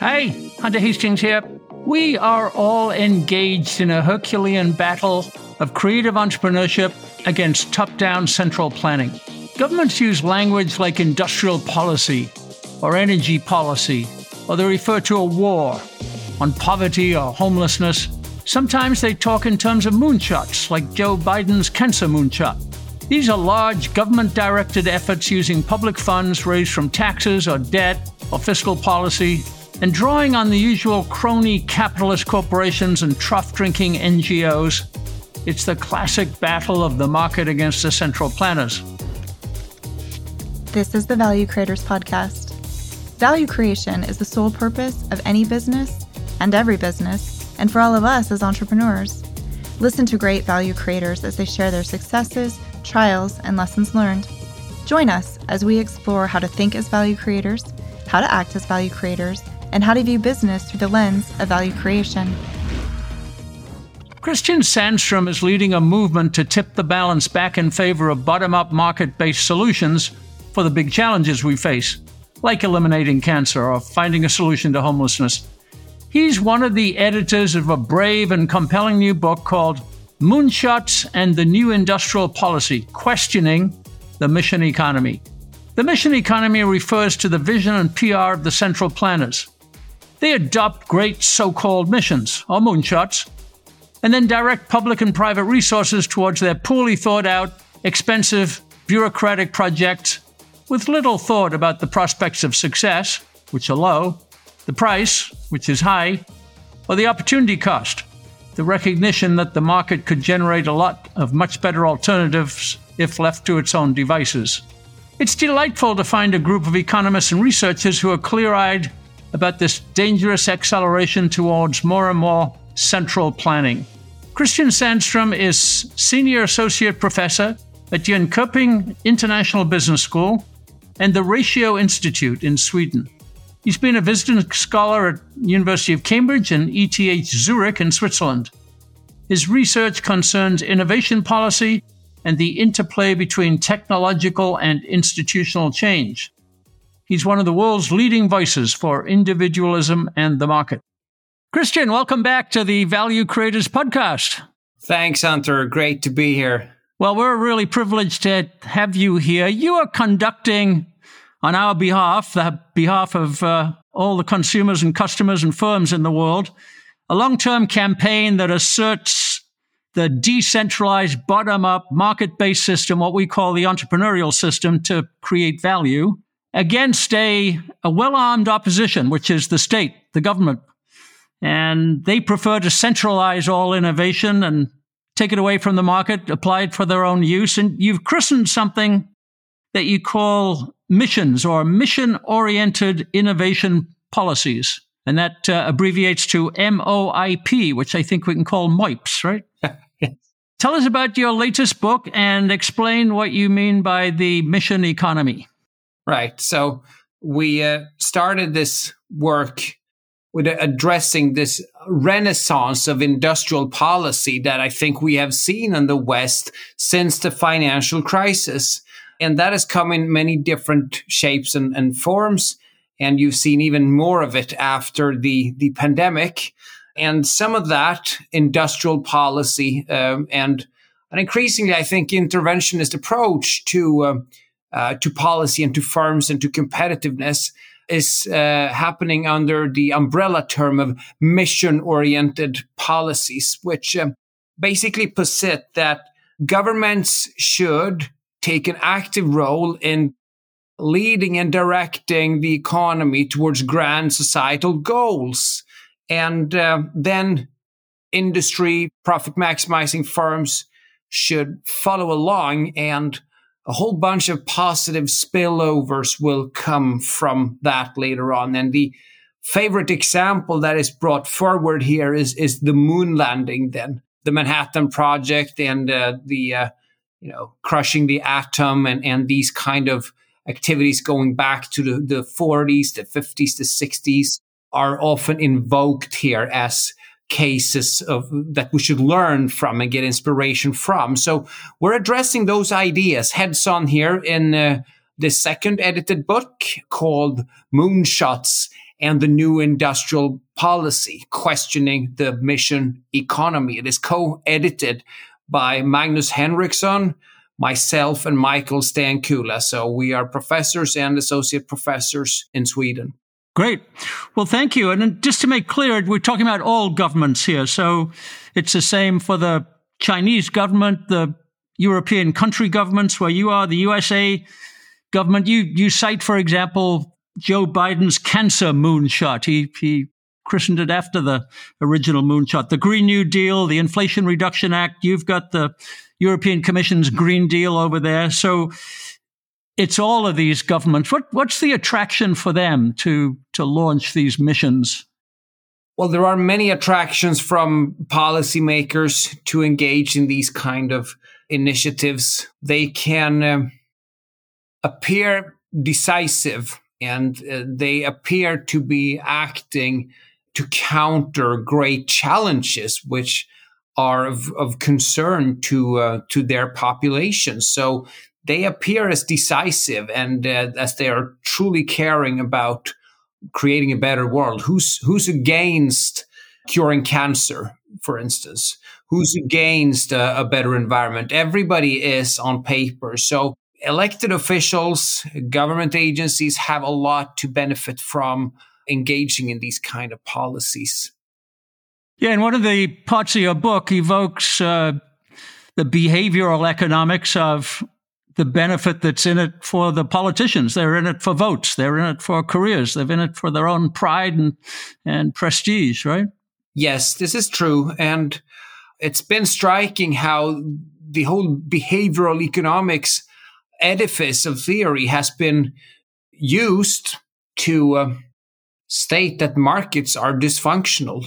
Hey, Hunter Hastings here. We are all engaged in a Herculean battle of creative entrepreneurship against top down central planning. Governments use language like industrial policy or energy policy, or they refer to a war on poverty or homelessness. Sometimes they talk in terms of moonshots, like Joe Biden's cancer moonshot. These are large government directed efforts using public funds raised from taxes or debt or fiscal policy and drawing on the usual crony capitalist corporations and trough drinking NGOs. It's the classic battle of the market against the central planners. This is the Value Creators Podcast. Value creation is the sole purpose of any business and every business, and for all of us as entrepreneurs. Listen to great value creators as they share their successes, trials, and lessons learned. Join us as we explore how to think as value creators, how to act as value creators, and how to view business through the lens of value creation. Christian Sandstrom is leading a movement to tip the balance back in favor of bottom up market based solutions for the big challenges we face, like eliminating cancer or finding a solution to homelessness. He's one of the editors of a brave and compelling new book called Moonshots and the New Industrial Policy Questioning the Mission Economy. The mission economy refers to the vision and PR of the central planners. They adopt great so called missions, or moonshots, and then direct public and private resources towards their poorly thought out, expensive, bureaucratic projects with little thought about the prospects of success, which are low, the price, which is high, or the opportunity cost, the recognition that the market could generate a lot of much better alternatives if left to its own devices. It's delightful to find a group of economists and researchers who are clear eyed about this dangerous acceleration towards more and more central planning. Christian Sandstrom is Senior Associate Professor at Jönköping International Business School and the Ratio Institute in Sweden. He's been a visiting scholar at University of Cambridge and ETH Zurich in Switzerland. His research concerns innovation policy and the interplay between technological and institutional change. He's one of the world's leading voices for individualism and the market. Christian, welcome back to the Value Creators Podcast. Thanks, Hunter. Great to be here. Well, we're really privileged to have you here. You are conducting on our behalf, the behalf of uh, all the consumers and customers and firms in the world, a long term campaign that asserts the decentralized, bottom up, market based system, what we call the entrepreneurial system, to create value against a, a well armed opposition, which is the state, the government. And they prefer to centralize all innovation and take it away from the market, apply it for their own use. And you've christened something that you call missions or mission oriented innovation policies. And that uh, abbreviates to MOIP, which I think we can call MOIPs, right? Tell us about your latest book and explain what you mean by the mission economy. Right. So we uh, started this work with addressing this renaissance of industrial policy that I think we have seen in the West since the financial crisis. And that has come in many different shapes and, and forms. And you've seen even more of it after the, the pandemic. And some of that industrial policy um, and an increasingly, I think, interventionist approach to uh, uh, to policy and to firms and to competitiveness is uh, happening under the umbrella term of mission oriented policies, which um, basically posit that governments should take an active role in leading and directing the economy towards grand societal goals. And uh, then industry, profit maximizing firms should follow along and a whole bunch of positive spillovers will come from that later on. And the favorite example that is brought forward here is, is the moon landing then the Manhattan Project and uh, the uh, you know, crushing the atom and, and these kind of activities going back to the, the 40s, the 50s, the 60s are often invoked here as cases of that we should learn from and get inspiration from. So we're addressing those ideas heads on here in uh, the second edited book called Moonshots and the new industrial policy, questioning the mission economy. It is co-edited by Magnus Henrekson, myself, and Michael Stenkula. So we are professors and associate professors in Sweden. Great. Well, thank you. And just to make clear, we're talking about all governments here. So it's the same for the Chinese government, the European country governments where you are, the USA government. You, you cite, for example, Joe Biden's cancer moonshot. He, he christened it after the original moonshot. The Green New Deal, the Inflation Reduction Act. You've got the European Commission's Green Deal over there. So it's all of these governments. What, what's the attraction for them to, to launch these missions? Well, there are many attractions from policymakers to engage in these kind of initiatives. They can uh, appear decisive and uh, they appear to be acting to counter great challenges which are of, of concern to uh, to their population so they appear as decisive and uh, as they are truly caring about creating a better world. Who's who's against curing cancer for instance? Who's against a, a better environment? Everybody is on paper. So elected officials, government agencies have a lot to benefit from engaging in these kind of policies. Yeah, and one of the parts of your book evokes uh, the behavioral economics of the benefit that's in it for the politicians. They're in it for votes. They're in it for careers. They're in it for their own pride and, and prestige, right? Yes, this is true. And it's been striking how the whole behavioral economics edifice of theory has been used to uh, state that markets are dysfunctional.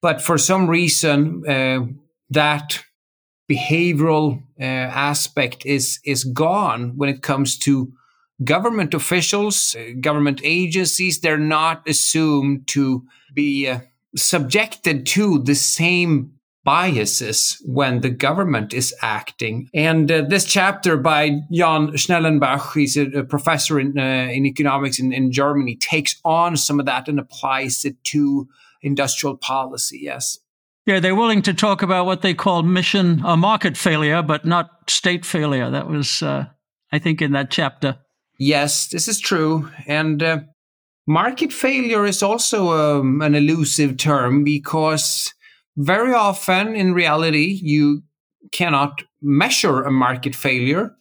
But for some reason, uh, that behavioral aspect is is gone when it comes to government officials, uh, government agencies. They're not assumed to be uh, subjected to the same biases when the government is acting. And uh, this chapter by Jan Schnellenbach, he's a, a professor in, uh, in economics in, in, Germany, takes on some of that and applies it to industrial policy. Yes. Yeah, they're willing to talk about what they call mission or market failure, but not state failure. That was, uh, I think, in that chapter. Yes, this is true. And uh, market failure is also um, an elusive term because very often in reality, you cannot measure a market failure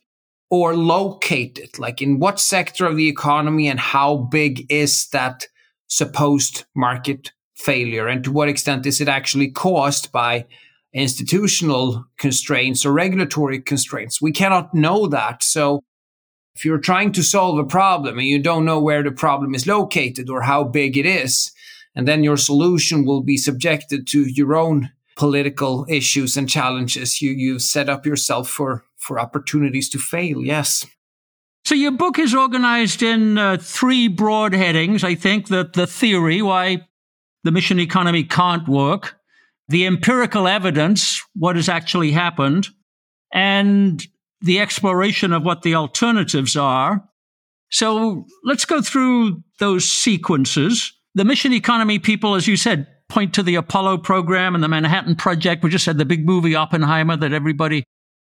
or locate it. Like in what sector of the economy and how big is that supposed market failure? And to what extent is it actually caused by institutional constraints or regulatory constraints? We cannot know that. So if you're trying to solve a problem and you don't know where the problem is located or how big it is, and then your solution will be subjected to your own political issues and challenges. You you've set up yourself for for opportunities to fail. Yes. So your book is organized in uh, three broad headings. I think that the theory why the mission economy can't work, the empirical evidence, what has actually happened, and the exploration of what the alternatives are. So let's go through those sequences. The mission economy people, as you said, point to the Apollo program and the Manhattan Project. We just had the big movie Oppenheimer that everybody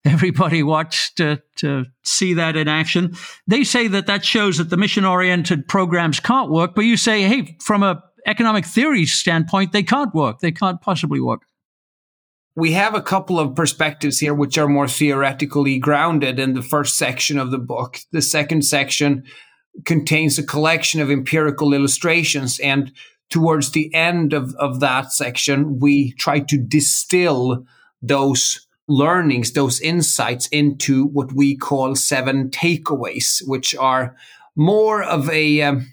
everybody watched to, to see that in action. They say that that shows that the mission oriented programs can't work, but you say, hey, from a economic theory standpoint, they can't work. They can't possibly work. We have a couple of perspectives here which are more theoretically grounded in the first section of the book. The second section contains a collection of empirical illustrations. And towards the end of, of that section, we try to distill those learnings, those insights into what we call seven takeaways, which are more of a um,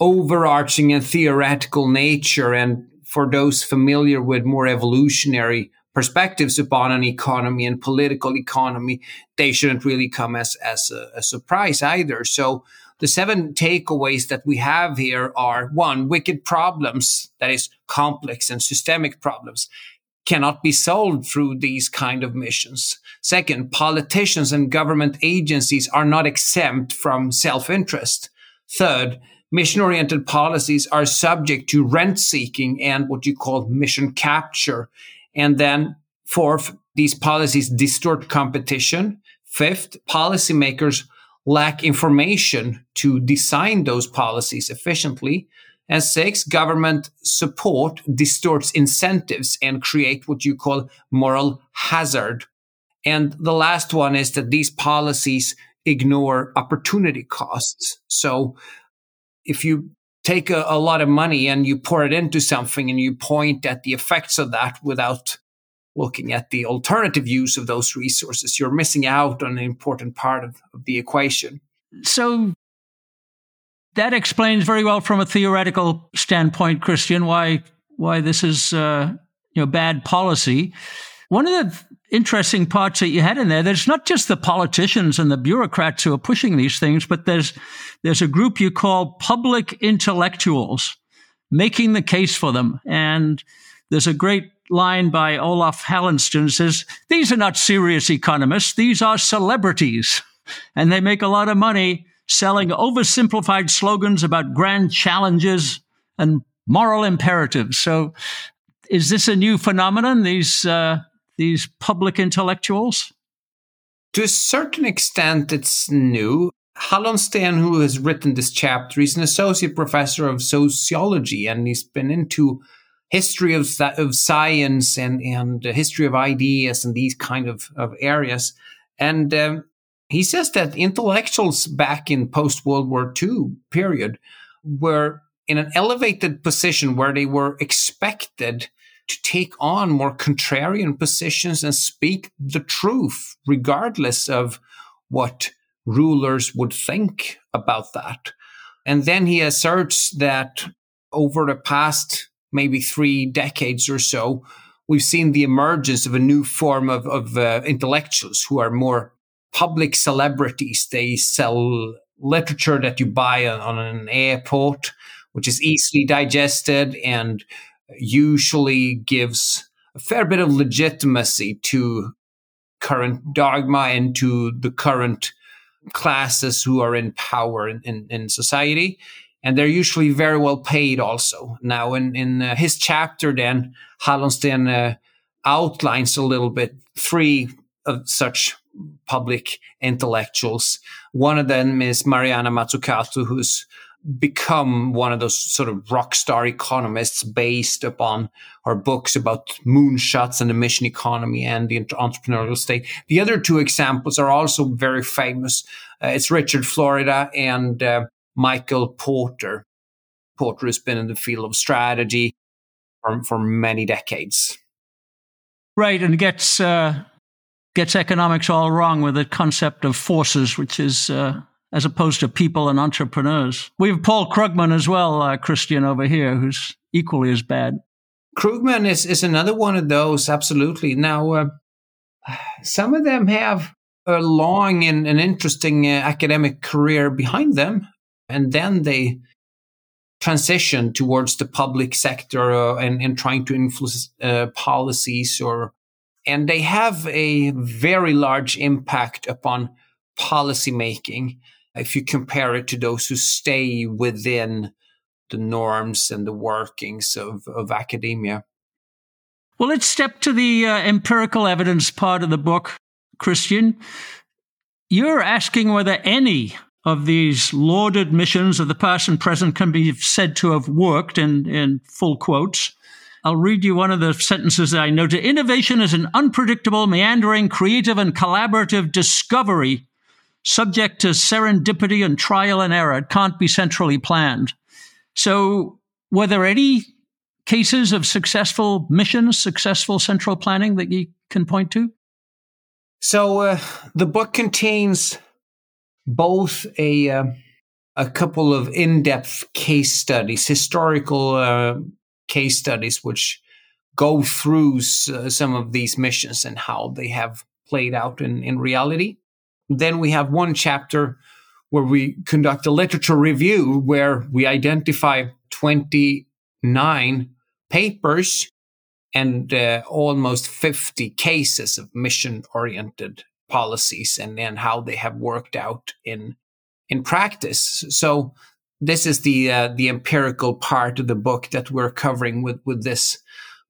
overarching and theoretical nature. And for those familiar with more evolutionary perspectives upon an economy and political economy, they shouldn't really come as, as a, a surprise either. So the seven takeaways that we have here are one, wicked problems, that is complex and systemic problems, cannot be solved through these kind of missions. Second, politicians and government agencies are not exempt from self-interest. Third, mission oriented policies are subject to rent seeking and what you call mission capture. And then fourth, these policies distort competition. Fifth, policymakers lack information to design those policies efficiently. And six, government support distorts incentives and create what you call moral hazard. And the last one is that these policies ignore opportunity costs. So if you take a, a, lot of money and you pour it into something and you point at the effects of that without looking at the alternative use of those resources, you're missing out on an important part of, of the equation. So that explains very well from a theoretical standpoint, Christian, why why this is uh, you know bad policy. One of the interesting parts that you had in there, there's not just the politicians and the bureaucrats who are pushing these things, but there's, there's a group you call public intellectuals making the case for them. And there's a great line by Olaf Hallensteen says, these are not serious economists. These are celebrities. And they make a lot of money selling oversimplified slogans about grand challenges and moral imperatives. So is this a new phenomenon? These, uh, these public intellectuals? To a certain extent, it's new. Hallensteen, who has written this chapter, he's an associate professor of sociology and he's been into history of, of science and, and history of ideas and these kind of, of areas. And um, he says that intellectuals back in post World War II period were in an elevated position where they were expected to take on more contrarian positions and speak the truth, regardless of what rulers would think about that. And then he asserts that over the past maybe three decades or so, we've seen the emergence of a new form of, of uh, intellectuals who are more public celebrities. They sell literature that you buy on, on an airport, which is easily digested and usually gives a fair bit of legitimacy to current dogma and to the current classes who are in power in, in, in society. And they're usually very well paid also. Now, in, in uh, his chapter, then, Hallensteen uh, outlines a little bit three of such public intellectuals. One of them is Mariana Mazzucato, who's become one of those sort of rock star economists based upon her books about moonshots and the mission economy and the entrepreneurial state. The other two examples are also very famous. Uh, it's Richard Florida and uh, Michael Porter. Porter has been in the field of strategy for, for many decades. Right, and gets uh, gets economics all wrong with the concept of forces, which is uh, as opposed to people and entrepreneurs. We have Paul Krugman as well, uh, Christian, over here, who's equally as bad. Krugman is, is another one of those, absolutely. Now, uh, some of them have a long and an interesting uh, academic career behind them, and then they transition towards the public sector uh, and, and trying to influence uh, policies or and they have a very large impact upon policy making if you compare it to those who stay within the norms and the workings of, of academia. Well, let's step to the uh, empirical evidence part of the book, Christian. You're asking whether any of these lauded missions of the past and present can be said to have worked in, in full quotes. I'll read you one of the sentences I noted. Innovation is an unpredictable, meandering, creative, and collaborative discovery subject to serendipity and trial and error. It can't be centrally planned. So, were there any cases of successful missions, successful central planning that you can point to? So, uh, the book contains both a uh, a couple of in-depth case studies, historical uh, case studies, which go through s- some of these missions and how they have played out in, in reality. Then we have one chapter where we conduct a literature review where we identify 29 papers and uh, almost 50 cases of mission oriented policies and, and how they have worked out in in practice. So this is the uh, the empirical part of the book that we're covering with with this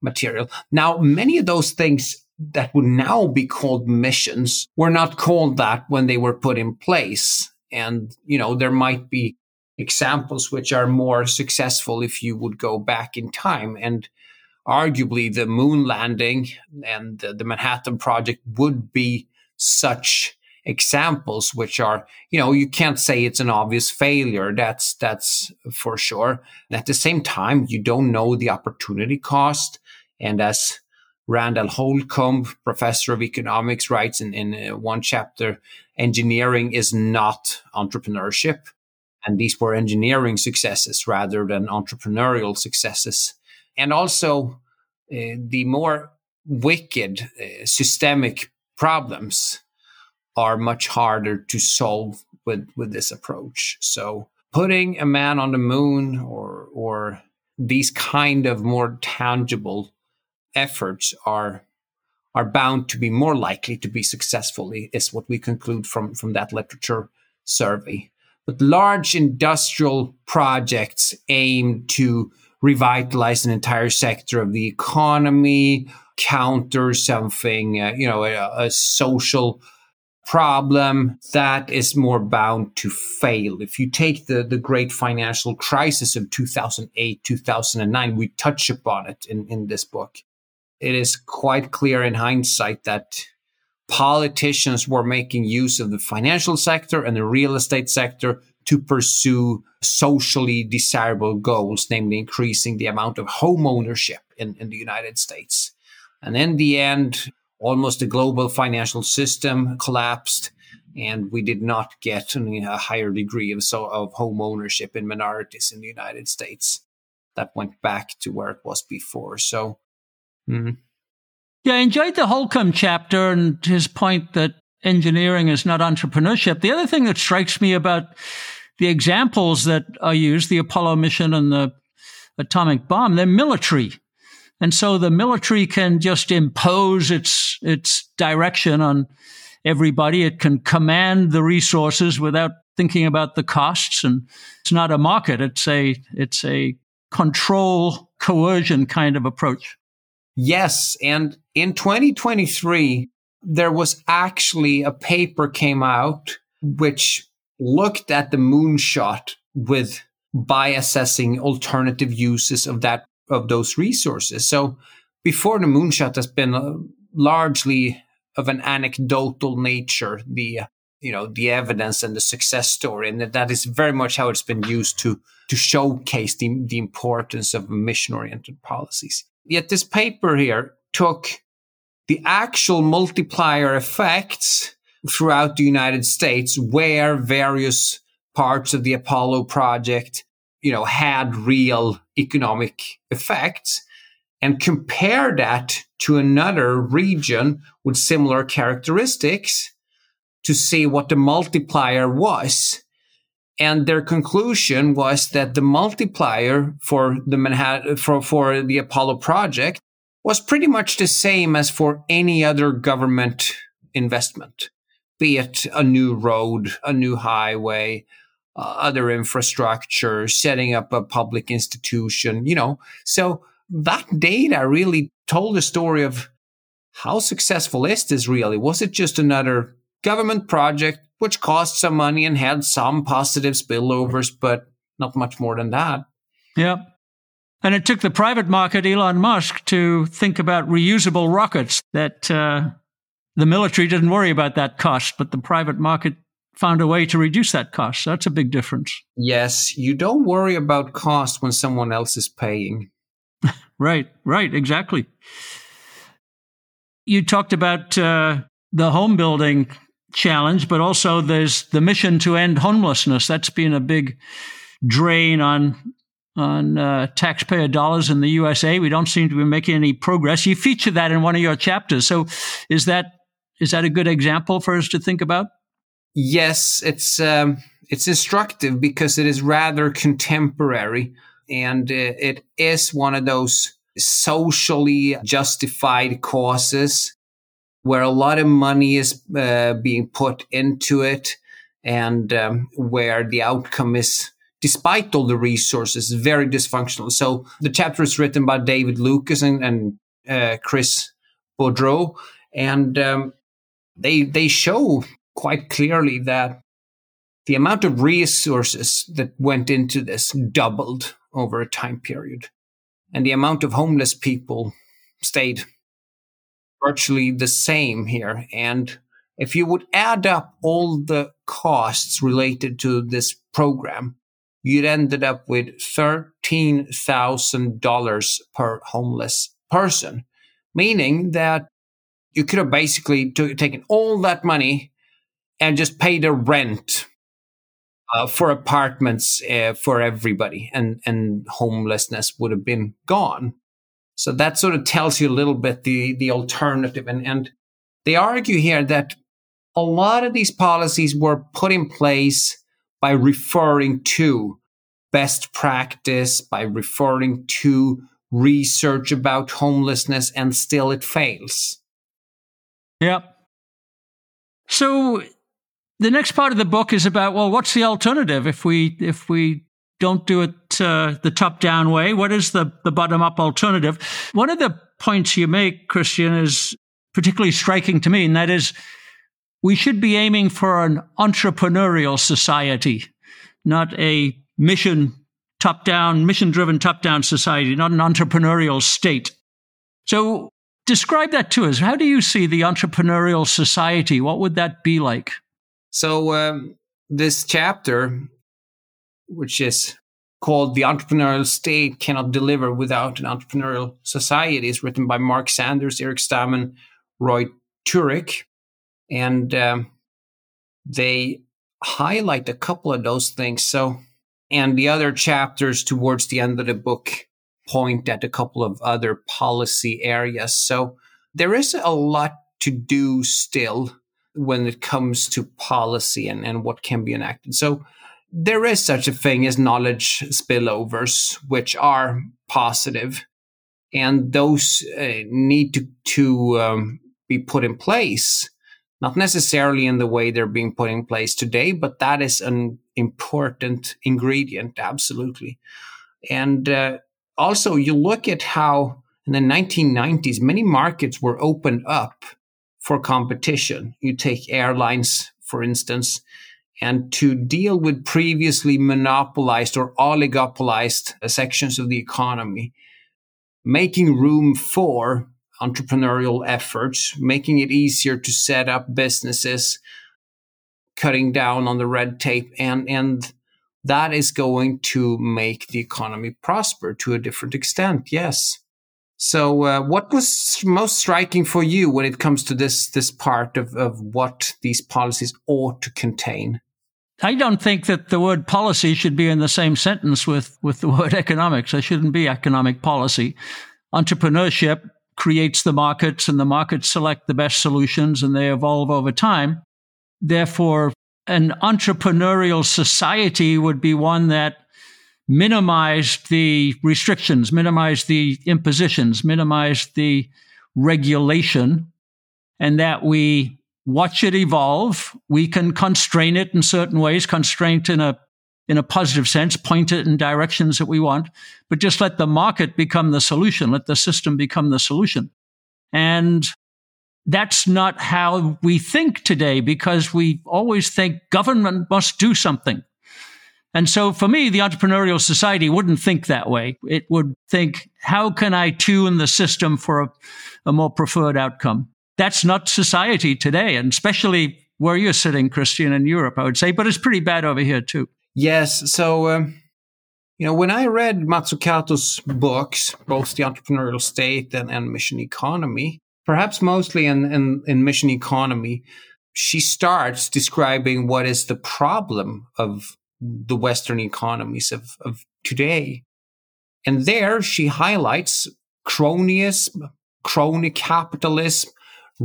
material. Now, many of those things that would now be called missions were not called that when they were put in place. And, you know, there might be examples which are more successful if you would go back in time. And arguably the moon landing and the, the Manhattan Project would be such examples which are you know you can't say it's an obvious failure that's that's for sure at the same time you don't know the opportunity cost and as Randall Holcombe, professor of economics, writes in, in uh, one chapter, engineering is not entrepreneurship. And these were engineering successes rather than entrepreneurial successes. And also, uh, the more wicked uh, systemic problems are much harder to solve with, with this approach. So, putting a man on the moon or, or these kind of more tangible efforts are are bound to be more likely to be successful is what we conclude from from that literature survey but large industrial projects aim to revitalize an entire sector of the economy counter something uh, you know a, a social problem that is more bound to fail. If you take the, the great financial crisis of 2008, 2009, we touch upon it in, in this book it is quite clear in hindsight that politicians were making use of the financial sector and the real estate sector to pursue socially desirable goals, namely increasing the amount of home ownership in, in the United States. And in the end, almost the global financial system collapsed and we did not get a higher degree of, so, of home ownership in minorities in the United States. That went back to where it was before. So Mm-hmm. Yeah, I enjoyed the Holcombe chapter and his point that engineering is not entrepreneurship. The other thing that strikes me about the examples that are used, the Apollo mission and the atomic bomb, they're military. And so the military can just impose its, its direction on everybody. It can command the resources without thinking about the costs. And it's not a market. It's a, it's a control coercion kind of approach. Yes. And in 2023, there was actually a paper came out which looked at the moonshot with by assessing alternative uses of that of those resources. So before the moonshot has been uh, largely of an anecdotal nature, the you know the evidence and the success story, and that is very much how it's been used to to showcase the, the importance of mission oriented policies. Yet this paper here took the actual multiplier effects throughout the United States where various parts of the Apollo project, you know, had real economic effects and compare that to another region with similar characteristics to see what the multiplier was. And their conclusion was that the multiplier for the Manhattan, for, for the Apollo project was pretty much the same as for any other government investment, be it a new road, a new highway, uh, other infrastructure, setting up a public institution, you know. So that data really told the story of how successful is this really? Was it just another government project which cost some money and had some positive spillovers, but not much more than that. Yeah. And it took the private market, Elon Musk, to think about reusable rockets that uh, the military didn't worry about that cost, but the private market found a way to reduce that cost. That's a big difference. Yes, you don't worry about cost when someone else is paying. right, right, exactly. You talked about uh, the home building challenge, but also there's the mission to end homelessness. That's been a big drain on on uh, taxpayer dollars in the USA. We don't seem to be making any progress. You feature that in one of your chapters. So is that is that a good example for us to think about? Yes, it's um, it's instructive because it is rather contemporary, and uh, it is one of those socially justified causes where a lot of money is uh, being put into it and um, where the outcome is despite all the resources, very dysfunctional. So the chapter is written by David Lucas and, and uh, Chris Boudreau, and um, they they show quite clearly that the amount of resources that went into this doubled over a time period, and the amount of homeless people stayed virtually the same here. And if you would add up all the costs related to this program, you'd ended up with $13,000 per homeless person, meaning that you could have basically t- taken all that money and just paid a rent uh, for apartments uh, for everybody, and, and homelessness would have been gone. So that sort of tells you a little bit the, the alternative. And, and they argue here that a lot of these policies were put in place by referring to best practice, by referring to research about homelessness, and still it fails. Yep. So the next part of the book is about well, what's the alternative if we if we don't do it uh, the top down way? What is the the bottom up alternative? One of the points you make, Christian, is particularly striking to me, and that is we should be aiming for an entrepreneurial society, not a mission top down, mission driven top down society, not an entrepreneurial state. So describe that to us. How do you see the entrepreneurial society? What would that be like? So, um, this chapter, which is called The Entrepreneurial State Cannot Deliver Without an Entrepreneurial Society, is written by Mark Sanders, Eric Stammen, Roy Thurik and um, they highlight a couple of those things. So, and the other chapters towards the end of the book point at a couple of other policy areas. So there is a lot to do still when it comes to policy and, and what can be enacted. So there is such a thing as knowledge spillovers, which are positive, and those uh, need to, to um, be put in place not necessarily in the way they're being put in place today, but that is an important ingredient, absolutely. And uh, also, you look at how in the 1990s, many markets were opened up for competition. You take airlines, for instance, and to deal with previously monopolized or oligopolized sections of the economy, making room for entrepreneurial efforts, making it easier to set up businesses, cutting down on the red tape, and and that is going to make the economy prosper to a different extent. Yes. So, uh, what was most striking for you when it comes to this this part of, of what these policies ought to contain? I don't think that the word policy should be in the same sentence with, with the word economics. There shouldn't be economic policy. Entrepreneurship creates the markets and the markets select the best solutions and they evolve over time. Therefore, an entrepreneurial society would be one that minimized the restrictions, minimized the impositions, minimized the regulation, and that we watch it evolve. We can constrain it in certain ways, constraint in a in a positive sense, point it in directions that we want, but just let the market become the solution, let the system become the solution. And that's not how we think today because we always think government must do something. And so for me, the entrepreneurial society wouldn't think that way. It would think, how can I tune the system for a, a more preferred outcome? That's not society today, and especially where you're sitting, Christian, in Europe, I would say, but it's pretty bad over here too. Yes. So, um, you know, when I read Mazzucato's books, both The Entrepreneurial State and, and Mission Economy, perhaps mostly in, in, in Mission Economy, she starts describing what is the problem of the Western economies of, of today. And there she highlights cronyism, crony capitalism,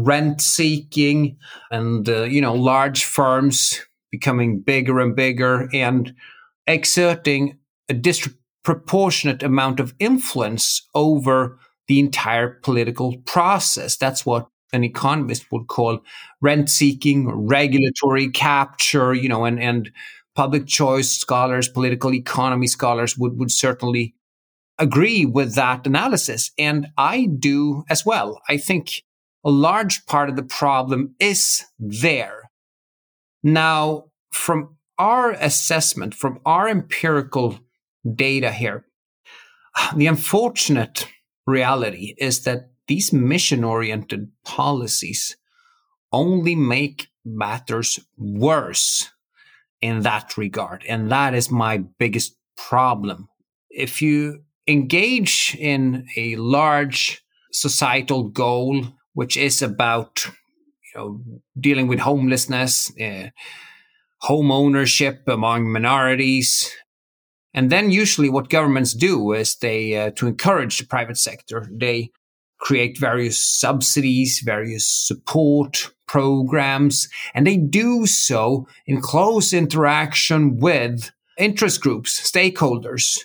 rent seeking, and, uh, you know, large firms becoming bigger and bigger and exerting a disproportionate amount of influence over the entire political process. That's what an economist would call rent seeking, regulatory capture, you know, and, and public choice scholars, political economy scholars would, would certainly agree with that analysis. And I do as well. I think a large part of the problem is there. Now, from our assessment, from our empirical data here, the unfortunate reality is that these mission oriented policies only make matters worse in that regard. And that is my biggest problem. If you engage in a large societal goal, which is about you know, dealing with homelessness, uh, home ownership among minorities, and then usually what governments do is they, uh, to encourage the private sector, they create various subsidies, various support programs, and they do so in close interaction with interest groups, stakeholders.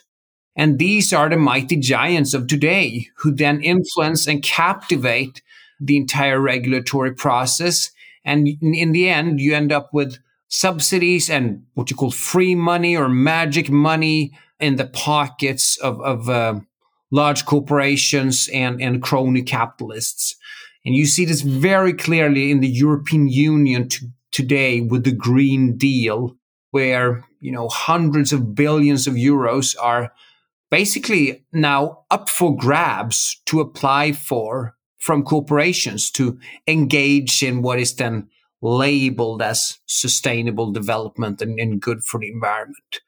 And these are the mighty giants of today who then influence and captivate the entire regulatory process. And in the end, you end up with subsidies and what you call free money or magic money in the pockets of, of uh, large corporations and, and crony capitalists. And you see this very clearly in the European Union to, today with the Green Deal, where, you know, hundreds of billions of euros are basically now up for grabs to apply for from corporations to engage in what is then labeled as sustainable development and, and good for the environment.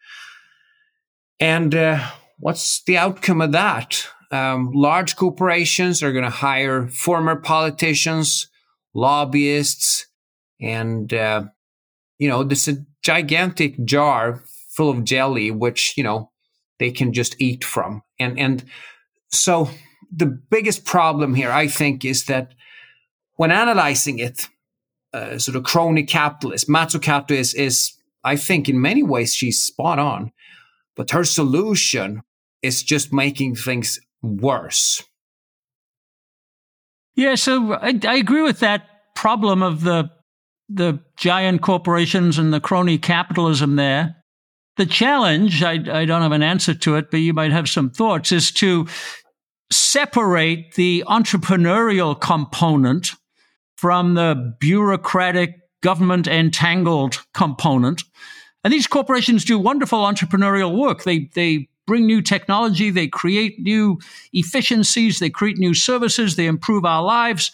And uh, what's the outcome of that? Um, large corporations are going to hire former politicians, lobbyists, and uh, you know this a gigantic jar full of jelly, which you know they can just eat from. And and so the biggest problem here, I think, is that when analyzing it, uh, sort of crony capitalist. Mazzucato is, is, I think, in many ways, she's spot on. But her solution is just making things worse. Yeah, so I, I agree with that problem of the the giant corporations and the crony capitalism there. The challenge, I, I don't have an answer to it, but you might have some thoughts, is to separate the entrepreneurial component from the bureaucratic government entangled component. And these corporations do wonderful entrepreneurial work. They, they bring new technology, they create new efficiencies, they create new services, they improve our lives.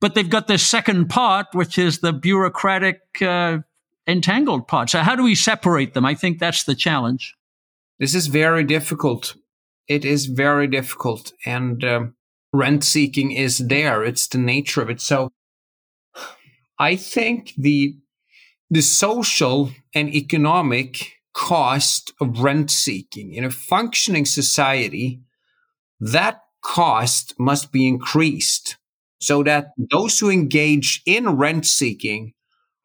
But they've got this second part, which is the bureaucratic, uh, entangled part. So, how do we separate them? I think that's the challenge. This is very difficult. It is very difficult. And um, rent seeking is there, it's the nature of it. So, I think the the social and economic cost of rent seeking in a functioning society, that cost must be increased so that those who engage in rent seeking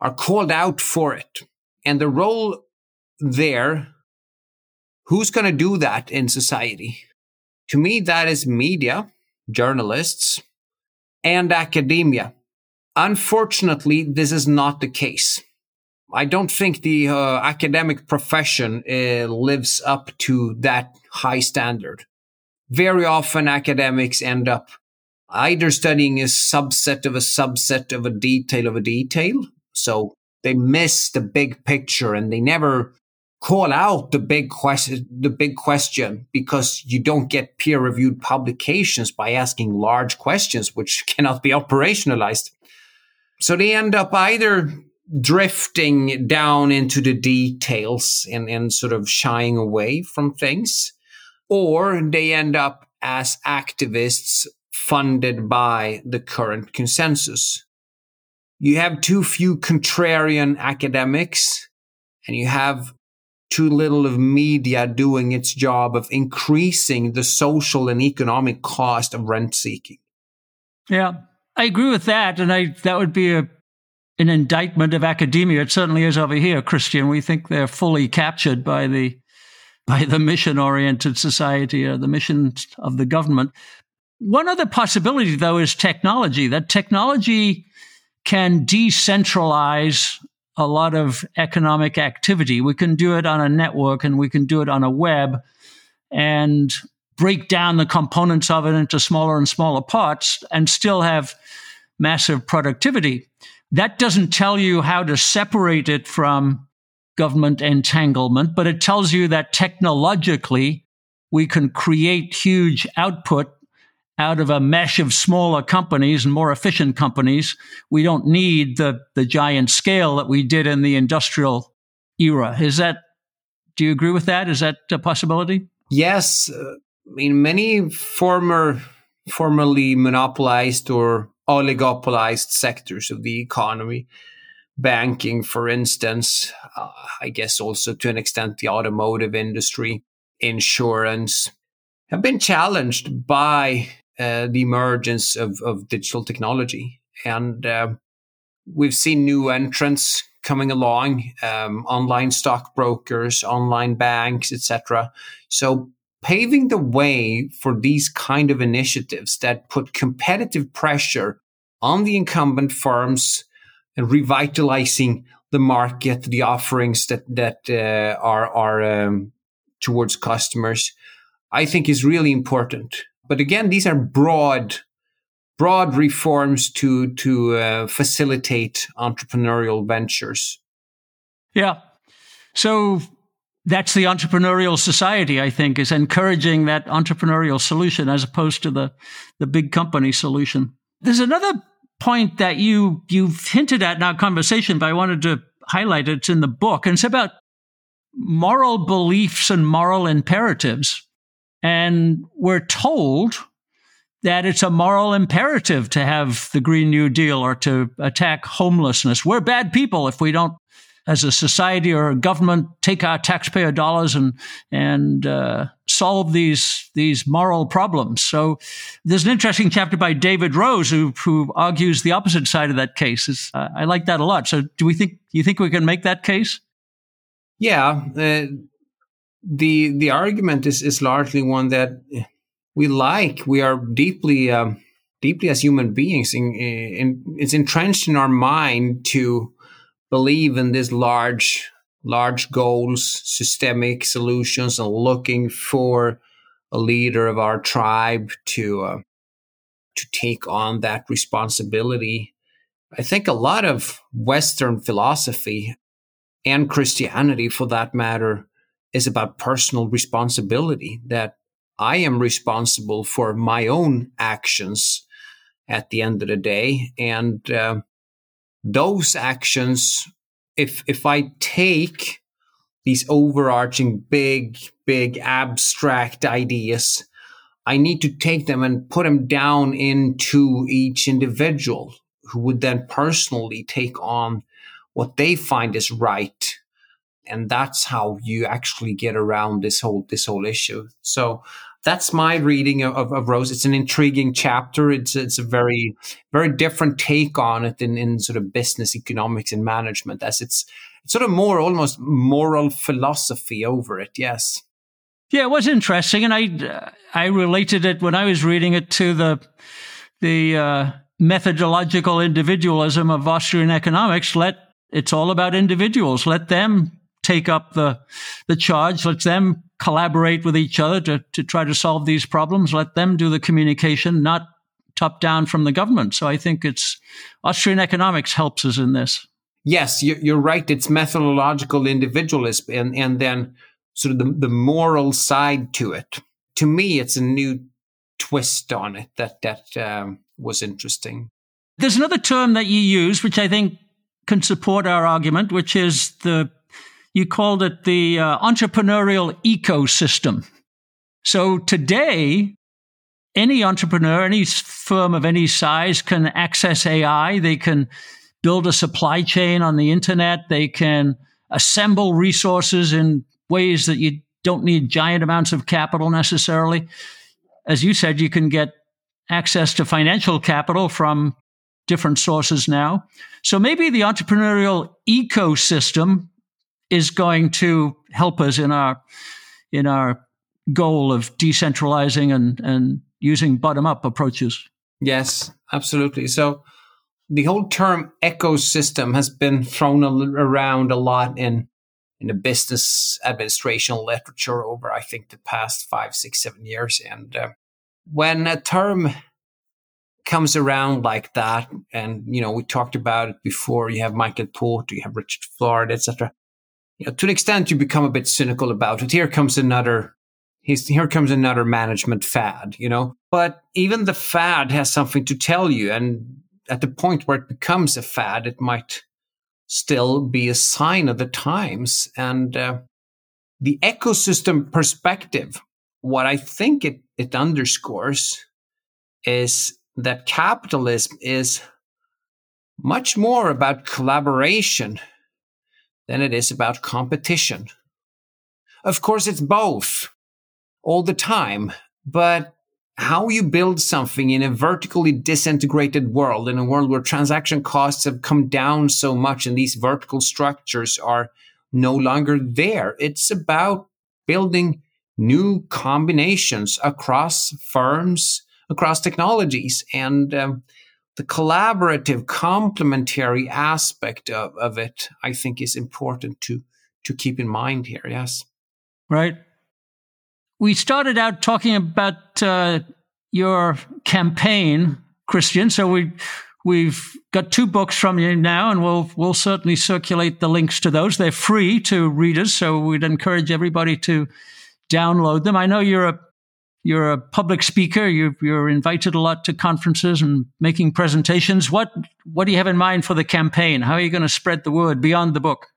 are called out for it. And the role there, who's going to do that in society? To me, that is media, journalists, and academia. Unfortunately, this is not the case. I don't think the uh, academic profession uh, lives up to that high standard. Very often academics end up either studying a subset of a subset of a detail of a detail. So they miss the big picture and they never call out the big question, the big question because you don't get peer reviewed publications by asking large questions, which cannot be operationalized. So they end up either drifting down into the details and, and sort of shying away from things, or they end up as activists funded by the current consensus. You have too few contrarian academics, and you have too little of media doing its job of increasing the social and economic cost of rent seeking. Yeah, I agree with that, and I that would be a an indictment of academia. It certainly is over here, Christian. We think they're fully captured by the by the mission oriented society or the mission of the government. One other possibility, though, is technology. That technology can decentralize a lot of economic activity. We can do it on a network and we can do it on a web and break down the components of it into smaller and smaller parts and still have massive productivity. That doesn't tell you how to separate it from government entanglement, but it tells you that technologically we can create huge output out of a mesh of smaller companies and more efficient companies. We don't need the, the giant scale that we did in the industrial era. Is that, do you agree with that? Is that a possibility? Yes. I mean, many former, formerly monopolized or oligopolized sectors of the economy, banking, for instance, uh, I guess also to an extent the automotive industry, insurance, have been challenged by uh, the emergence of, of digital technology. And uh, we've seen new entrants coming along, um, online stockbrokers, online banks, etc. So paving the way for these kind of initiatives that put competitive pressure on the incumbent firms and revitalizing the market, the offerings that that uh, are are um, towards customers, I think is really important. But again, these are broad, broad reforms to to uh, facilitate entrepreneurial ventures. Yeah. So that's the entrepreneurial society, I think, is encouraging that entrepreneurial solution as opposed to the, the big company solution. There's another point that you you've hinted at in our conversation, but I wanted to highlight it. It's in the book, and it's about moral beliefs and moral imperatives. And we're told that it's a moral imperative to have the Green New Deal or to attack homelessness. We're bad people if we don't, as a society or a government, take our taxpayer dollars and and uh, solve these these moral problems. So there's an interesting chapter by David Rose who who argues the opposite side of that case. Uh, I like that a lot. So do we think you think we can make that case? Yeah. Uh, the the argument is is largely one that we like. We are deeply um, deeply as human beings. In, in, it's entrenched in our mind to believe in these large large goals, systemic solutions, and looking for a leader of our tribe to uh, to take on that responsibility. I think a lot of Western philosophy and Christianity, for that matter, is about personal responsibility that I am responsible for my own actions at the end of the day. And uh, those actions, if, if I take these overarching big, big abstract ideas, I need to take them and put them down into each individual who would then personally take on what they find is right and that's how you actually get around this whole this whole issue. So that's my reading of, of, of, Rose. It's an intriguing chapter. It's it's a very very different take on it in, in sort of business economics and management, as it's it's sort of more almost moral philosophy over it. Yes. Yeah, it was interesting, and I I related it when I was reading it to the the uh, methodological individualism of Austrian economics. Let it's all about individuals. Let them take up the, the charge. Let them collaborate with each other to, to try to solve these problems. Let them do the communication, not top down from the government. So I think it's Austrian economics helps us in this. Yes, you're right. It's methodological individualism and, and then sort of the, the moral side to it. To me, it's a new twist on it that, that um, was interesting. There's another term that you use, which I think can support our argument, which is the you called it the uh, entrepreneurial ecosystem. So today, any entrepreneur, any firm of any size can access AI. They can build a supply chain on the internet. They can assemble resources in ways that you don't need giant amounts of capital necessarily. As you said, you can get access to financial capital from different sources now. So maybe the entrepreneurial ecosystem is going to help us in our in our goal of decentralizing and and using bottom up approaches. Yes, absolutely. So the whole term ecosystem has been thrown around a lot in in the business administration literature over, I think, the past five, six, seven years. And uh, when a term comes around like that, and you know, we talked about it before. You have Michael Porter, you have Richard Florida, etc. You know, to an extent, you become a bit cynical about it. Here comes another. here comes another management fad, you know. But even the fad has something to tell you, and at the point where it becomes a fad, it might still be a sign of the times. And uh, the ecosystem perspective, what I think it, it underscores is that capitalism is much more about collaboration than it is about competition. Of course, it's both all the time, but how you build something in a vertically disintegrated world, in a world where transaction costs have come down so much and these vertical structures are no longer there. It's about building new combinations across firms, across technologies, and um, the collaborative, complementary aspect of, of it, I think, is important to to keep in mind here. Yes, right we started out talking about uh, your campaign, Christian. So we we've got two books from you now, and we'll we'll certainly circulate the links to those. They're free to readers, so we'd encourage everybody to download them. I know you're a you're a public speaker. You're, you're invited a lot to conferences and making presentations. What what do you have in mind for the campaign? How are you going to spread the word beyond the book?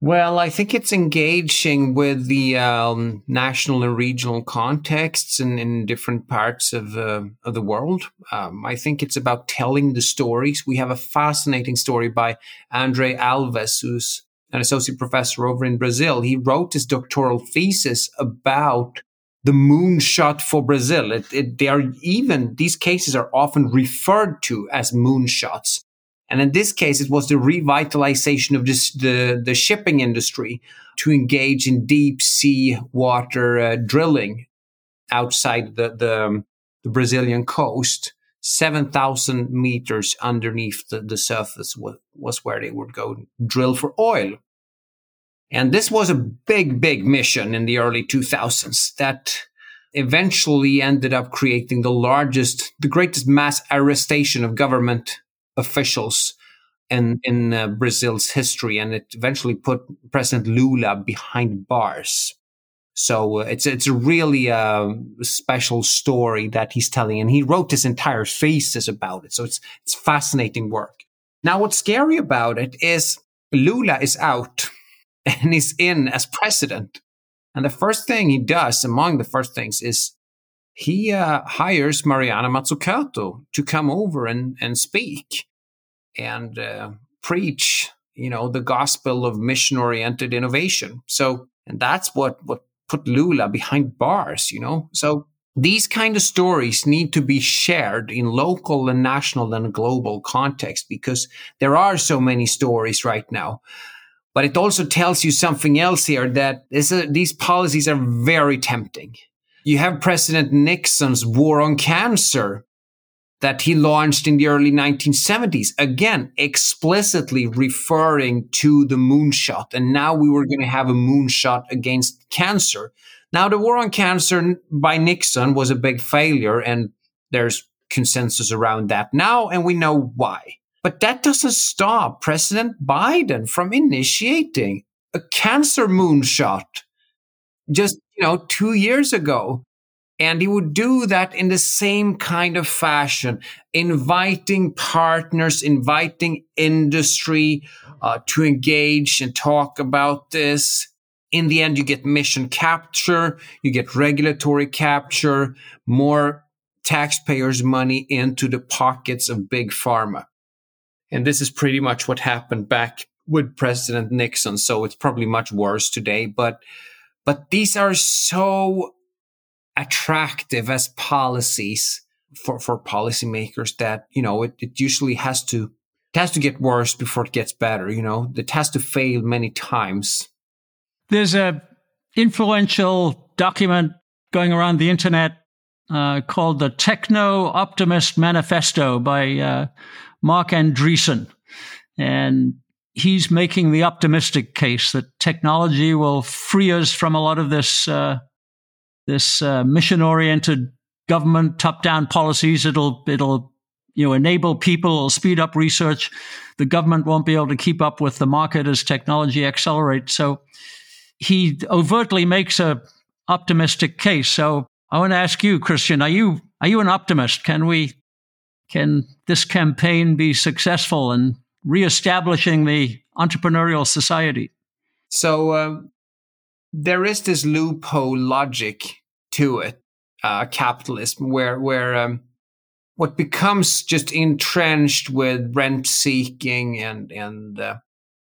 Well, I think it's engaging with the um, national and regional contexts and in different parts of, uh, of the world. Um, I think it's about telling the stories. We have a fascinating story by Andre Alves, who's an associate professor over in Brazil. He wrote his doctoral thesis about the moonshot for Brazil. It, it, they are even, these cases are often referred to as moonshots and in this case, it was the revitalization of this, the, the shipping industry to engage in deep sea water uh, drilling outside the, the, the Brazilian coast. 7,000 meters underneath the, the surface was, was where they would go drill for oil. And this was a big, big mission in the early 2000s that eventually ended up creating the largest, the greatest mass arrestation of government officials in in uh, Brazil's history, and it eventually put President Lula behind bars. So uh, it's it's a really uh, special story that he's telling, and he wrote this entire thesis about it. So it's it's fascinating work. Now, what's scary about it is Lula is out and he's in as president, and the first thing he does, among the first things, is he uh, hires Mariana Mazzucato to come over and, and speak and uh, preach, you know, the gospel of mission oriented innovation. So, and that's what, what put Lula behind bars, you know? So these kind of stories need to be shared in local and national and global context because there are so many stories right now. But it also tells you something else here that a, these policies are very tempting you have President Nixon's war on cancer that he launched in the early 1970s, again, explicitly referring to the moonshot. And now we were going to have a moonshot against cancer. Now, the war on cancer by Nixon was a big failure, and there's consensus around that now, and we know why. But that doesn't stop President Biden from initiating a cancer moonshot just you know, two years ago. And he would do that in the same kind of fashion, inviting partners, inviting industry uh, to engage and talk about this. In the end, you get mission capture, you get regulatory capture, more taxpayers' money into the pockets of big pharma. And this is pretty much what happened back with President Nixon. So it's probably much worse today, but but these are so attractive as policies for, for policymakers that, you know, it, it usually has to it has to get worse before it gets better, you know. It has to fail many times. There's a influential document going around the internet uh, called the Techno Optimist Manifesto by uh, Marc Andreessen. And he's making the optimistic case that technology will free us from a lot of this, uh, this uh, mission oriented government top down policies. It'll, it'll, you know, enable people, it'll speed up research. The government won't be able to keep up with the market as technology accelerates. So he overtly makes a optimistic case. So I want to ask you, Christian, are you are you an optimist? Can we can this campaign be successful in reestablishing the entrepreneurial society? So um, there is this loophole logic to it, uh, capitalism, where where um, what becomes just entrenched with rent seeking and and uh,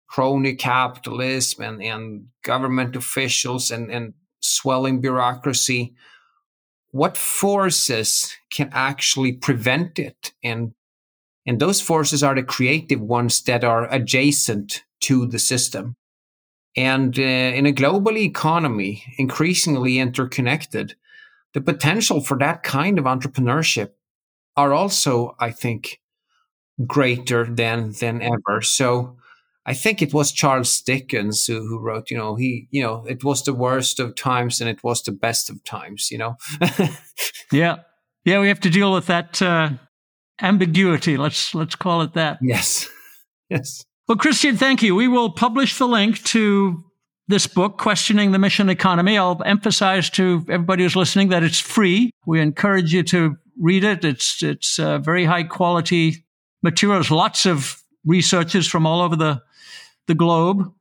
crony capitalism and, and government officials and, and swelling bureaucracy, what forces can actually prevent it? And, and those forces are the creative ones that are adjacent to the system. And uh, in a global economy, increasingly interconnected, the potential for that kind of entrepreneurship are also, I think, greater than than ever. So I think it was Charles Dickens who, who, wrote, you know, he, you know, it was the worst of times and it was the best of times, you know? yeah. Yeah. We have to deal with that, uh, ambiguity. Let's, let's call it that. Yes. Yes. Well, Christian, thank you. We will publish the link to this book, Questioning the Mission Economy. I'll emphasize to everybody who's listening that it's free. We encourage you to read it. It's, it's uh, very high quality materials, lots of researchers from all over the the globe,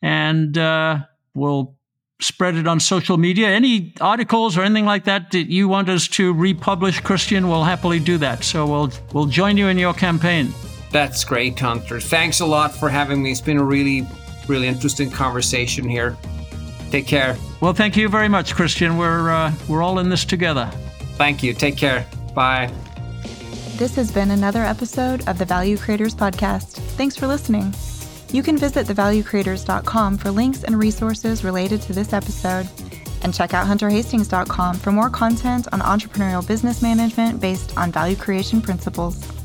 and uh, we'll spread it on social media. Any articles or anything like that that you want us to republish, Christian, we'll happily do that. So we'll we'll join you in your campaign. That's great, Hunter. Thanks a lot for having me. It's been a really, really interesting conversation here. Take care. Well, thank you very much, Christian. We're uh, we're all in this together. Thank you. Take care. Bye. This has been another episode of the Value Creators Podcast. Thanks for listening. You can visit thevaluecreators.com for links and resources related to this episode, and check out hunterhastings.com for more content on entrepreneurial business management based on value creation principles.